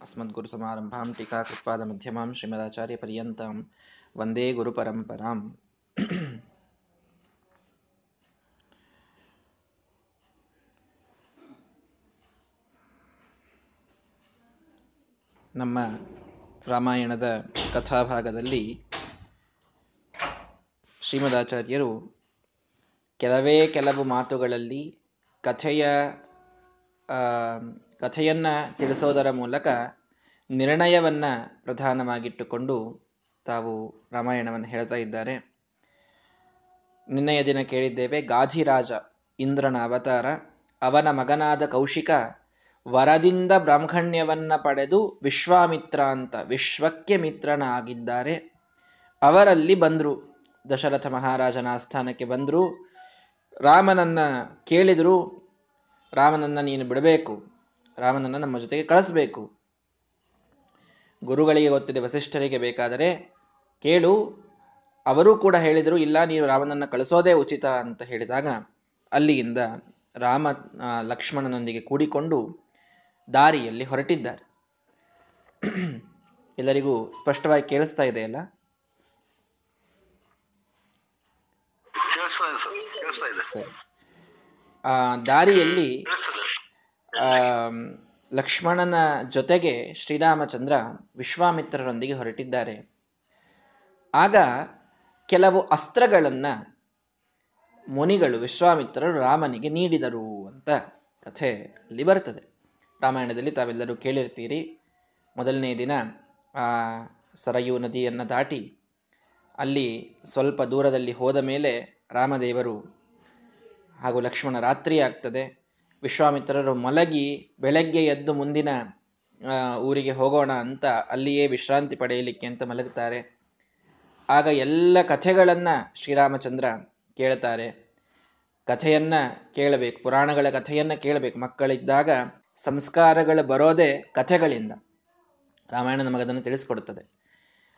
अस्मद्गुरुसमारम्भां टीकाकृत्पादमध्यमां श्रीमदाचार्यपर्यन्तां वन्दे गुरुपरम्पराम् ನಮ್ಮ ರಾಮಾಯಣದ ಕಥಾಭಾಗದಲ್ಲಿ ಶ್ರೀಮದಾಚಾರ್ಯರು ಕೆಲವೇ ಕೆಲವು ಮಾತುಗಳಲ್ಲಿ ಕಥೆಯ ಕಥೆಯನ್ನ ತಿಳಿಸೋದರ ಮೂಲಕ ನಿರ್ಣಯವನ್ನ ಪ್ರಧಾನವಾಗಿಟ್ಟುಕೊಂಡು ತಾವು ರಾಮಾಯಣವನ್ನು ಹೇಳ್ತಾ ಇದ್ದಾರೆ. ನಿನ್ನೆಯ ದಿನ ಕೇಳಿದ್ದೇವೆ ಗಾಧಿರಾಜ ಇಂದ್ರನ ಅವತಾರ, ಅವನ ಮಗನಾದ ಕೌಶಿಕ ವರದಿಂದ ಬ್ರಾಹ್ಮಣ್ಯವನ್ನ ಪಡೆದು ವಿಶ್ವಾಮಿತ್ರ ಅಂತ ವಿಶ್ವಕ್ಕೆ ಮಿತ್ರನಾಗಿದ್ದಾರೆ. ಅವರಲ್ಲಿ ಬಂದ್ರು, ದಶರಥ ಮಹಾರಾಜನ ಆಸ್ಥಾನಕ್ಕೆ ಬಂದ್ರು, ರಾಮನನ್ನ ಕೇಳಿದ್ರು ರಾಮನನ್ನ ನೀನು ಬಿಡಬೇಕು. ರಾಮನನ್ನ ನಮ್ಮ ಜೊತೆಗೆ ಕಳಿಸ್ಬೇಕು. ಗುರುಗಳಿಗೆ ಗೊತ್ತಿದೆ ವಸಿಷ್ಠರಿಗೆ ಬೇಕಾದರೆ ಕೇಳು. ಅವರೂ ಕೂಡ ಹೇಳಿದರು ಇಲ್ಲ ನೀನು ರಾಮನನ್ನು ಕಳಿಸೋದೇ ಉಚಿತ ಅಂತ ಹೇಳಿದಾಗ ಅಲ್ಲಿಯಿಂದ ರಾಮ ಲಕ್ಷ್ಮಣನೊಂದಿಗೆ ಕೂಡಿಕೊಂಡು ದಾರಿಯಲ್ಲಿ ಹೊರಟಿದ್ದಾರೆ. ಎಲ್ಲರಿಗೂ ಸ್ಪಷ್ಟವಾಗಿ ಕೇಳಿಸ್ತಾ ಇದೆ ಅಲ್ಲ? ಆ ದಾರಿಯಲ್ಲಿ ಲಕ್ಷ್ಮಣನ ಜೊತೆಗೆ ಶ್ರೀರಾಮಚಂದ್ರ ವಿಶ್ವಾಮಿತ್ರರೊಂದಿಗೆ ಹೊರಟಿದ್ದಾರೆ. ಆಗ ಕೆಲವು ಅಸ್ತ್ರಗಳನ್ನ ಮುನಿಗಳು ವಿಶ್ವಾಮಿತ್ರರು ರಾಮನಿಗೆ ನೀಡಿದರು ಅಂತ ಕಥೆ ಅಲ್ಲಿ ಬರ್ತದೆ ರಾಮಾಯಣದಲ್ಲಿ ತಾವೆಲ್ಲರೂ ಕೇಳಿರ್ತೀರಿ. ಮೊದಲನೇ ದಿನ ಆ ಸರಯೂ ನದಿಯನ್ನು ದಾಟಿ ಅಲ್ಲಿ ಸ್ವಲ್ಪ ದೂರದಲ್ಲಿ ಹೋದ ಮೇಲೆ ರಾಮದೇವರು ಹಾಗೂ ಲಕ್ಷ್ಮಣ ರಾತ್ರಿ ಆಗ್ತದೆ. ವಿಶ್ವಾಮಿತ್ರರು ಮಲಗಿ ಬೆಳಗ್ಗೆ ಎದ್ದು ಮುಂದಿನ ಊರಿಗೆ ಹೋಗೋಣ ಅಂತ ಅಲ್ಲಿಯೇ ವಿಶ್ರಾಂತಿ ಪಡೆಯಲಿಕ್ಕೆ ಅಂತ ಮಲಗುತ್ತಾರೆ. ಆಗ ಎಲ್ಲ ಕಥೆಗಳನ್ನ ಶ್ರೀರಾಮಚಂದ್ರ ಕೇಳ್ತಾರೆ. ಕಥೆಯನ್ನ ಕೇಳಬೇಕು, ಪುರಾಣಗಳ ಕಥೆಯನ್ನ ಕೇಳಬೇಕು. ಮಕ್ಕಳಿದ್ದಾಗ ಸಂಸ್ಕಾರಗಳು ಬರೋದೇ ಕಥೆಗಳಿಂದ. ರಾಮಾಯಣ ನಮಗದನ್ನು ತಿಳಿಸ್ಕೊಡುತ್ತದೆ.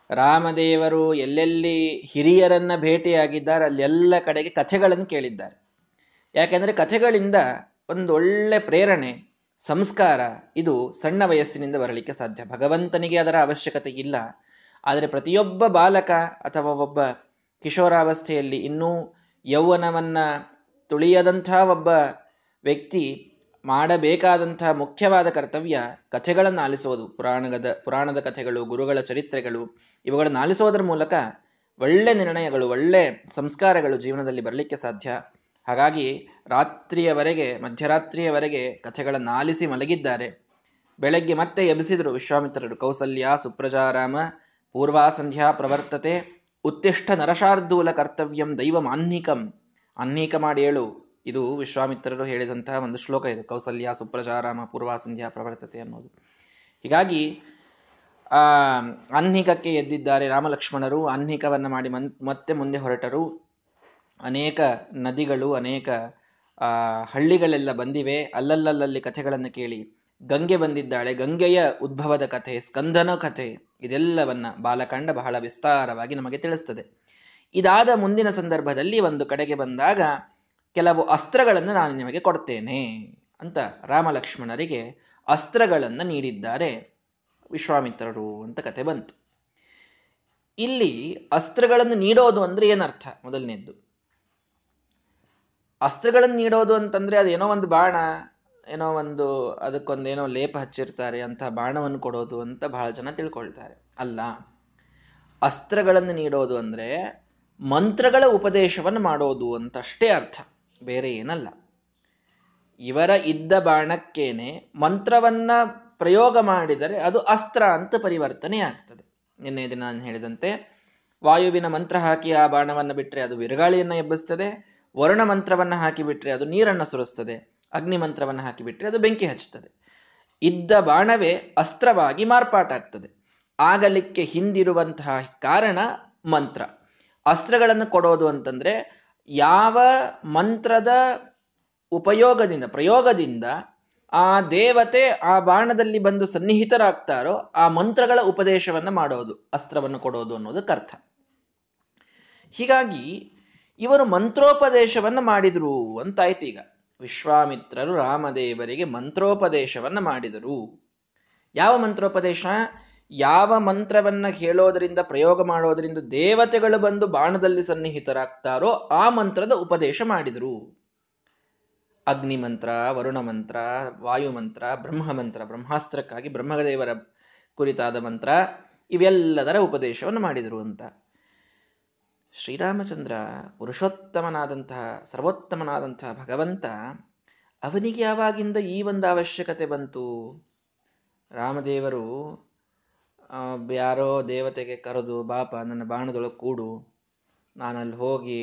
ರಾಮದೇವರು ಎಲ್ಲೆಲ್ಲಿ ಹಿರಿಯರನ್ನ ಭೇಟಿಯಾಗಿದ್ದಾರೆ, ಅಲ್ಲೆಲ್ಲ ಕಡೆಗೆ ಕಥೆಗಳನ್ನು ಕೇಳಿದ್ದಾರೆ. ಯಾಕೆಂದ್ರೆ ಕಥೆಗಳಿಂದ ಒಂದು ಒಳ್ಳೆ ಪ್ರೇರಣೆ, ಸಂಸ್ಕಾರ ಇದು ಸಣ್ಣ ವಯಸ್ಸಿನಿಂದ ಬರಲಿಕ್ಕೆ ಸಾಧ್ಯ. ಭಗವಂತನಿಗೆ ಅದರ ಅವಶ್ಯಕತೆ ಇಲ್ಲ. ಆದರೆ ಪ್ರತಿಯೊಬ್ಬ ಬಾಲಕ ಅಥವಾ ಒಬ್ಬ ಕಿಶೋರಾವಸ್ಥೆಯಲ್ಲಿ ಇನ್ನೂ ಯೌವನವನ್ನ ತುಳಿಯದಂಥ ಒಬ್ಬ ವ್ಯಕ್ತಿ ಮಾಡಬೇಕಾದಂತಹ ಮುಖ್ಯವಾದ ಕರ್ತವ್ಯ ಕಥೆಗಳನ್ನು ಆಲಿಸೋದು. ಪುರಾಣದ ಪುರಾಣದ ಕಥೆಗಳು, ಗುರುಗಳ ಚರಿತ್ರೆಗಳು, ಇವುಗಳನ್ನು ಆಲಿಸೋದರ ಮೂಲಕ ಒಳ್ಳೆ ನಿರ್ಣಯಗಳು, ಒಳ್ಳೆ ಸಂಸ್ಕಾರಗಳು ಜೀವನದಲ್ಲಿ ಬರಲಿಕ್ಕೆ ಸಾಧ್ಯ. ಹಾಗಾಗಿ ರಾತ್ರಿಯವರೆಗೆ, ಮಧ್ಯರಾತ್ರಿಯವರೆಗೆ ಕಥೆಗಳನ್ನು ಆಲಿಸಿ ಮಲಗಿದ್ದಾರೆ. ಬೆಳಗ್ಗೆ ಮತ್ತೆ ಎಬ್ಬಿಸಿದರು ವಿಶ್ವಾಮಿತ್ರರು. ಕೌಸಲ್ಯ, ಸುಪ್ರಜಾರಾಮ ಪೂರ್ವಾ ಸಂಧ್ಯಾ ಪ್ರವರ್ತತೆ, ಉತ್ತಿಷ್ಠ ನರಶಾರ್ದೂಲ ಕರ್ತವ್ಯಂ ದೈವ ಮಾನ್ಹಿಕಂ ಅನ್ಹೀಕ ಮಾಡಿ ಇದು ವಿಶ್ವಾಮಿತ್ರರು ಹೇಳಿದಂತಹ ಒಂದು ಶ್ಲೋಕ ಇದು. ಕೌಸಲ್ಯ, ಸುಪ್ರಜಾರಾಮ ಪೂರ್ವಾ ಸಂಧ್ಯಾ ಪ್ರವರ್ತತೆ ಅನ್ನೋದು. ಹೀಗಾಗಿ, ಆ ಎದ್ದಿದ್ದಾರೆ ರಾಮಲಕ್ಷ್ಮಣರು. ಅನ್ನಿಕವನ್ನು ಮಾಡಿ ಮತ್ತೆ ಮುಂದೆ ಹೊರಟರು. ಅನೇಕ ನದಿಗಳು, ಅನೇಕ ಹಳ್ಳಿಗಳೆಲ್ಲ ಬಂದಿವೆ. ಅಲ್ಲಲ್ಲಲ್ಲಿ ಕಥೆಗಳನ್ನು ಕೇಳಿ ಗಂಗೆ ಬಂದಿದ್ದಾಳೆ. ಗಂಗೆಯ ಉದ್ಭವದ ಕಥೆ, ಸ್ಕಂದನ ಕಥೆ, ಇದೆಲ್ಲವನ್ನ ಬಾಲಕಾಂಡ ಬಹಳ ವಿಸ್ತಾರವಾಗಿ ನಮಗೆ ತಿಳಿಸ್ತದೆ. ಇದಾದ ಮುಂದಿನ ಸಂದರ್ಭದಲ್ಲಿ ಒಂದು ಕಡೆಗೆ ಬಂದಾಗ ಕೆಲವು ಅಸ್ತ್ರಗಳನ್ನು ನಾನು ನಿಮಗೆ ಕೊಡ್ತೇನೆ ಅಂತ ರಾಮಲಕ್ಷ್ಮಣರಿಗೆ ಅಸ್ತ್ರಗಳನ್ನು ನೀಡಿದ್ದಾರೆ ವಿಶ್ವಾಮಿತ್ರರು ಅಂತ ಕತೆ ಬಂತು. ಇಲ್ಲಿ ಅಸ್ತ್ರಗಳನ್ನು ನೀಡೋದು ಅಂದ್ರೆ ಏನರ್ಥ? ಮೊದಲನೇದ್ದು. ಅಸ್ತ್ರಗಳನ್ನು ನೀಡೋದು ಅಂತಂದ್ರೆ ಅದೇನೋ ಒಂದು ಬಾಣ, ಏನೋ ಒಂದು ಅದಕ್ಕೊಂದೇನೋ ಲೇಪ ಹಚ್ಚಿರ್ತಾರೆ ಅಂತ ಬಾಣವನ್ನು ಕೊಡೋದು ಅಂತ ಬಹಳ ಜನ ತಿಳ್ಕೊಳ್ತಾರೆ. ಅಲ್ಲ ಅಸ್ತ್ರಗಳನ್ನು ನೀಡೋದು ಅಂದ್ರೆ ಮಂತ್ರಗಳ ಉಪದೇಶವನ್ನು ಮಾಡೋದು ಅಂತಷ್ಟೇ ಅರ್ಥ, ಬೇರೆ ಏನಲ್ಲ. ಇವರ ಇದ್ದ ಬಾಣಕ್ಕೇನೆ ಮಂತ್ರವನ್ನ ಪ್ರಯೋಗ ಮಾಡಿದರೆ ಅದು ಅಸ್ತ್ರ ಅಂತ ಪರಿವರ್ತನೆ ಆಗ್ತದೆ. ನಿನ್ನೆ ದಿನ ನಾನು ಹೇಳಿದಂತೆ, ವಾಯುವಿನ ಮಂತ್ರ ಹಾಕಿ ಆ ಬಾಣವನ್ನು ಬಿಟ್ಟರೆ ಅದು ಬಿರುಗಾಳಿಯನ್ನು ಎಬ್ಬಿಸ್ತದೆ ವರುಣ ಮಂತ್ರವನ್ನು ಹಾಕಿಬಿಟ್ರೆ ಅದು ನೀರನ್ನು ಸುರಿಸ್ತದೆ ಅಗ್ನಿ ಮಂತ್ರವನ್ನು ಹಾಕಿಬಿಟ್ರೆ ಅದು ಬೆಂಕಿ ಹಚ್ಚುತ್ತದೆ. ಇದ್ದ ಬಾಣವೇ ಅಸ್ತ್ರವಾಗಿ ಮಾರ್ಪಾಟಾಗ್ತದೆ. ಆಗಲಿಕ್ಕೆ ಹಿಂದಿರುವಂತಹ ಕಾರಣ ಮಂತ್ರ. ಅಸ್ತ್ರಗಳನ್ನು ಕೊಡೋದು ಅಂತಂದ್ರೆ ಯಾವ ಮಂತ್ರದ ಉಪಯೋಗದಿಂದ, ಪ್ರಯೋಗದಿಂದ ಆ ದೇವತೆ ಆ ಬಾಣದಲ್ಲಿ ಬಂದು ಸನ್ನಿಹಿತರಾಗ್ತಾರೋ ಆ ಮಂತ್ರಗಳ ಉಪದೇಶವನ್ನ ಮಾಡೋದು, ಅಸ್ತ್ರವನ್ನು ಕೊಡೋದು ಅನ್ನೋದಕ್ಕೆ ಅರ್ಥ. ಹೀಗಾಗಿ ಇವರು ಮಂತ್ರೋಪದೇಶವನ್ನ ಮಾಡಿದರು ಅಂತಾಯ್ತು ಈಗ. ವಿಶ್ವಾಮಿತ್ರರು ರಾಮದೇವರಿಗೆ ಮಂತ್ರೋಪದೇಶವನ್ನ ಮಾಡಿದರು. ಯಾವ ಮಂತ್ರೋಪದೇಶ? ಯಾವ ಮಂತ್ರವನ್ನ ಹೇಳೋದರಿಂದ ಪ್ರಯೋಗ ಮಾಡೋದರಿಂದ ದೇವತೆಗಳು ಬಂದು ಬಾಣದಲ್ಲಿ ಸನ್ನಿಹಿತರಾಗ್ತಾರೋ ಆ ಮಂತ್ರದ ಉಪದೇಶ ಮಾಡಿದರು. ಅಗ್ನಿ ಮಂತ್ರ ವರುಣ ಮಂತ್ರ ವಾಯು ಮಂತ್ರ ಬ್ರಹ್ಮ ಮಂತ್ರ ಬ್ರಹ್ಮಾಸ್ತ್ರಕ್ಕಾಗಿ ಬ್ರಹ್ಮದೇವರ ಕುರಿತಾದ ಮಂತ್ರ, ಇವೆಲ್ಲದರ ಉಪದೇಶವನ್ನು ಮಾಡಿದರು ಅಂತ. ಶ್ರೀರಾಮಚಂದ್ರ ಪುರುಷೋತ್ತಮನಾದಂತಹ, ಸರ್ವೋತ್ತಮನಾದಂತಹ ಭಗವಂತ, ಅವನಿಗೆ ಯಾವಾಗಿಂದ ಈ ಒಂದು ಅವಶ್ಯಕತೆ ಬಂತು? ರಾಮದೇವರು ಯಾರೋ ದೇವತೆಗೆ ಕರೆದು, ಬಾಪ, ನನ್ನ ಬಾಣದೊಳಗೆ ಕೂಡು, ನಾನಲ್ಲಿ ಹೋಗಿ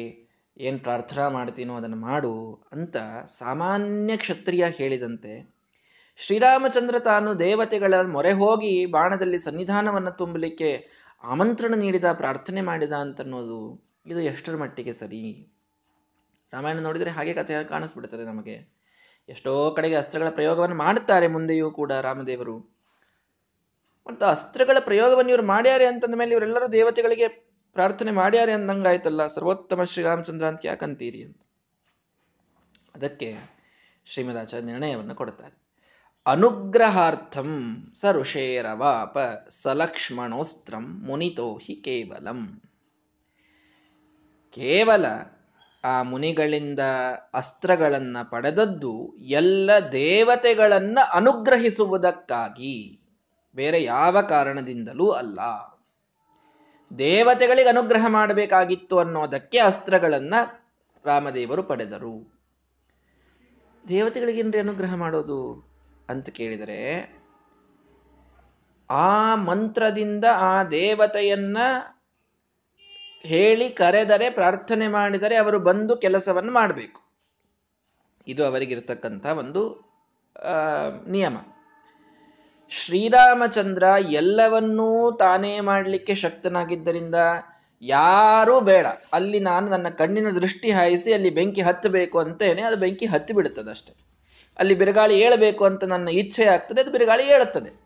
ಏನು ಪ್ರಾರ್ಥನಾ ಮಾಡ್ತೀನೋ ಅದನ್ನು ಮಾಡು ಅಂತ ಸಾಮಾನ್ಯ ಕ್ಷತ್ರಿಯ ಹೇಳಿದಂತೆ, ಶ್ರೀರಾಮಚಂದ್ರ ತಾನು ದೇವತೆಗಳ ಮೊರೆ ಹೋಗಿ ಬಾಣದಲ್ಲಿ ಸನ್ನಿಧಾನವನ್ನು ತುಂಬಲಿಕ್ಕೆ ಆಮಂತ್ರಣ ನೀಡಿದ, ಪ್ರಾರ್ಥನೆ ಮಾಡಿದ ಅಂತನ್ನೋದು ಇದು ಎಷ್ಟರ ಮಟ್ಟಿಗೆ ಸರಿ? ರಾಮಾಯಣ ನೋಡಿದರೆ ಹಾಗೆ ಕಥೆ ಕಾಣಿಸ್ಬಿಡ್ತದೆ ನಮಗೆ. ಎಷ್ಟೋ ಕಡೆಗೆ ಅಸ್ತ್ರಗಳ ಪ್ರಯೋಗವನ್ನು ಮಾಡುತ್ತಾರೆ ಮುಂದೆಯೂ ಕೂಡ ರಾಮದೇವರು. ಮತ್ತು ಅಸ್ತ್ರಗಳ ಪ್ರಯೋಗವನ್ನು ಇವರು ಮಾಡ್ಯಾರೆ ಅಂತಂದ ಮೇಲೆ ಇವರೆಲ್ಲರೂ ದೇವತೆಗಳಿಗೆ ಪ್ರಾರ್ಥನೆ ಮಾಡ್ಯಾರೆ ಅಂದಂಗಾಯ್ತಲ್ಲ, ಸರ್ವೋತ್ತಮ ಶ್ರೀರಾಮಚಂದ್ರ ಅಂತ ಯಾಕಂತೀರಿ ಅಂತ. ಅದಕ್ಕೆ ಶ್ರೀಮದಾಚಾರ್ಯ ನಿರ್ಣಯವನ್ನು ಕೊಡುತ್ತಾರೆ ಅನುಗ್ರಹಾರ್ಥಂ ಸ ಋಷೇರವಾಪ ಸಲಕ್ಷ್ಮಣೋಸ್ತ್ರಂ ಮುನಿತೋ ಹಿ ಕೇವಲಂ. ಕೇವಲ ಆ ಮುನಿಗಳಿಂದ ಅಸ್ತ್ರಗಳನ್ನ ಪಡೆದದ್ದು ಎಲ್ಲ ದೇವತೆಗಳನ್ನ ಅನುಗ್ರಹಿಸುವುದಕ್ಕಾಗಿ, ಬೇರೆ ಯಾವ ಕಾರಣದಿಂದಲೂ ಅಲ್ಲ. ದೇವತೆಗಳಿಗೆ ಅನುಗ್ರಹ ಮಾಡಬೇಕಾಗಿತ್ತು ಅನ್ನೋದಕ್ಕೆ ಅಸ್ತ್ರಗಳನ್ನ ರಾಮದೇವರು ಪಡೆದರು. ದೇವತೆಗಳಿಗೇನ್ರಿ ಅನುಗ್ರಹ ಮಾಡೋದು? ಅಂತ ಕೇಳಿದರೆ, ಆ ಮಂತ್ರದಿಂದ ಆ ದೇವತೆಯನ್ನ ಹೇಳಿ ಕರೆದರೆ, ಪ್ರಾರ್ಥನೆ ಮಾಡಿದರೆ ಅವರು ಬಂದು ಕೆಲಸವನ್ನು ಮಾಡಬೇಕು. ಇದು ಅವರಿಗಿರ್ತಕ್ಕಂಥ ಒಂದು ನಿಯಮ. ಶ್ರೀರಾಮಚಂದ್ರ ಎಲ್ಲವನ್ನೂ ತಾನೇ ಮಾಡಲಿಕ್ಕೆ ಶಕ್ತನಾಗಿದ್ದರಿಂದ ಯಾರೂ ಬೇಡ. ಅಲ್ಲಿ ನಾನು ನನ್ನ ಕಣ್ಣಿನ ದೃಷ್ಟಿ ಹಾಯಿಸಿ ಅಲ್ಲಿ ಬೆಂಕಿ ಹತ್ತಬೇಕು ಅಂತೇನೆ, ಅದು ಬೆಂಕಿ ಹತ್ತಿ ಬಿಡುತ್ತದೆ ಅಷ್ಟೆ ಅಲ್ಲಿ ಬಿರುಗಾಳಿ ಏಳಬೇಕು ಅಂತ ನನ್ನ ಇಚ್ಛೆ ಆಗ್ತದೆ, ಅದು ಬಿರುಗಾಳಿ ಏಳುತ್ತದೆ.